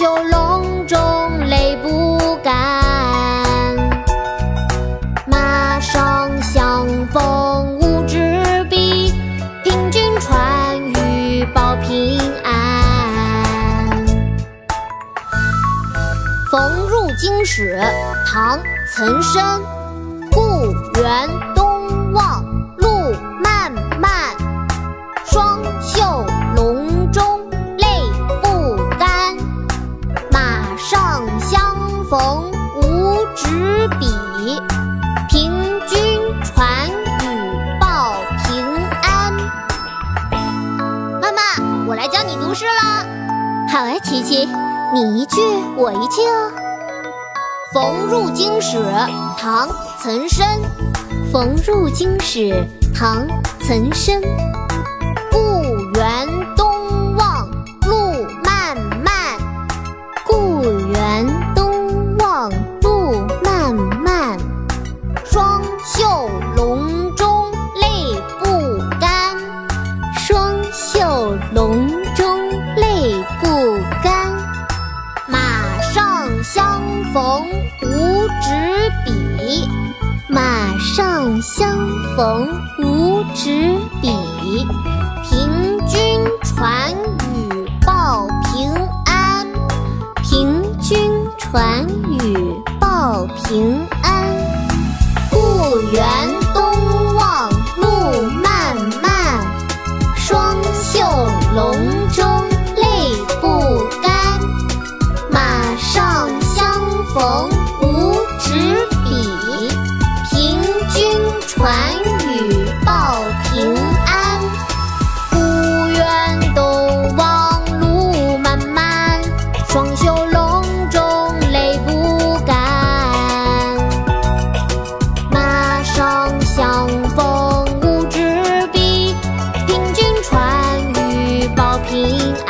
囚笼中泪不干马上相逢无纸笔凭君传语报平安。逢入京使唐岑参故园东望。逢无纸笔，凭君传语报平安。妈妈，我来教你读诗了。好啊，琪琪，你一句我一句哦。《逢入京使》唐·岑参。逢入京使，唐·岑参。相逢无纸笔，马上相逢无纸笔。凭君传语报平安，凭君传语报平安。故园东望路漫漫，双袖龙保平安。